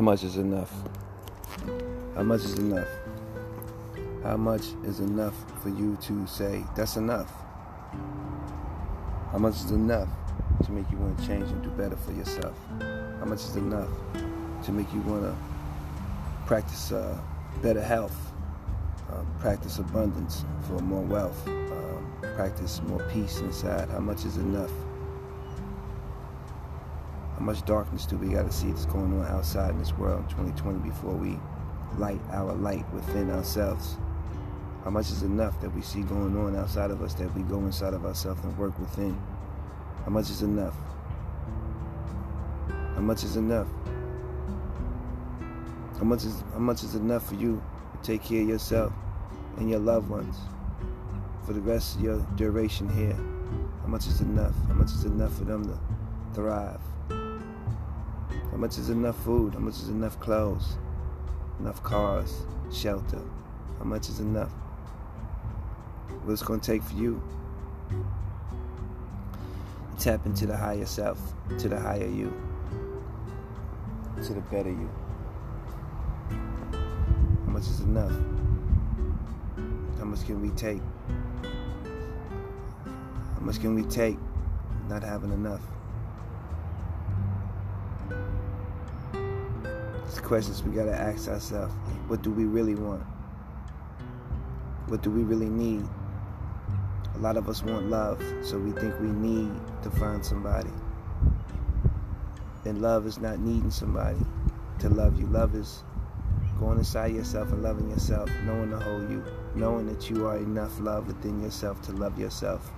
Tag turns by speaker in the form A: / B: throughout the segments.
A: much is enough? How much is enough? How much is enough for you to say, that's enough? How much is enough to make you want to change and do better for yourself? How much is enough to make you want to practice uh, better health, uh, practice abundance for more wealth, um, practice more peace inside? How much is enough? How much darkness do we got to see that's going on outside in this world in 2020 before we light our light within ourselves? How much is enough that we see going on outside of us that we go inside of ourselves and work within? How much is enough? How much is enough? How much is how much is enough for you to take care of yourself and your loved ones for the rest of your duration here? How much is enough? How much is enough for them to thrive? How much is enough food? How much is enough clothes? Enough cars, shelter? How much is enough? What it's going to take for you? Tap into the higher self, to the higher you, to the better you. How much is enough? How much can we take? How much can we take not having enough? It's the questions we gotta ask ourselves. What do we really want? What do we really need? A lot of us want love, so we think we need to find somebody. And love is not needing somebody to love you. Love is going inside yourself and loving yourself, knowing the whole you, knowing that you are enough love within yourself to love yourself.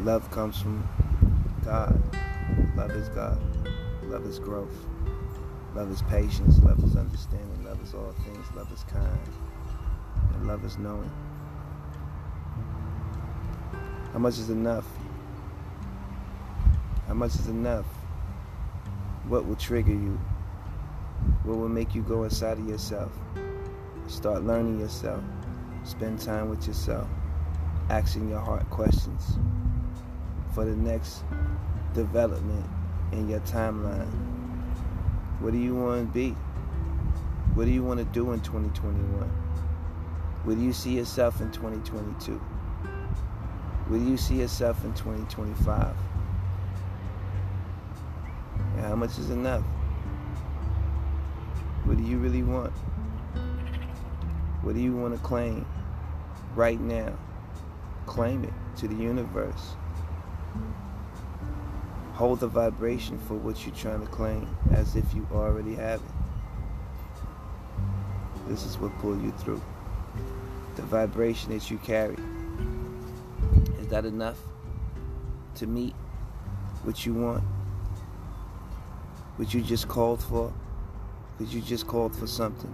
A: Love comes from God. Love is God. Love is growth. Love is patience. Love is understanding. Love is all things. Love is kind. And love is knowing. How much is enough? How much is enough? What will trigger you? What will make you go inside of yourself? Start learning yourself. Spend time with yourself. Asking your heart questions for the next development in your timeline. What do you want to be? What do you want to do in 2021? Where do you see yourself in 2022? Where do you see yourself in 2025? And how much is enough? What do you really want? What do you want to claim right now? Claim it to the universe. Hold the vibration for what you're trying to claim as if you already have it. This is what pull you through. The vibration that you carry. Is that enough to meet what you want? What you just called for? Because you just called for something.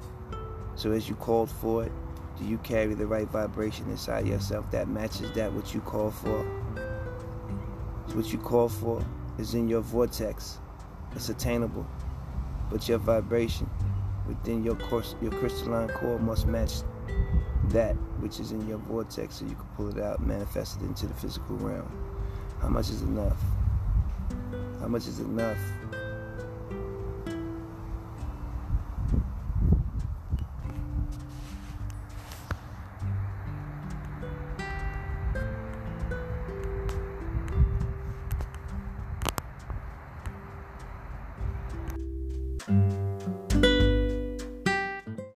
A: So as you called for it, do you carry the right vibration inside yourself that matches that what you called for? It's what you called for is in your vortex. It's attainable. But your vibration within your course, your crystalline core must match that which is in your vortex so you can pull it out, manifest it into the physical realm. How much is enough? How much is enough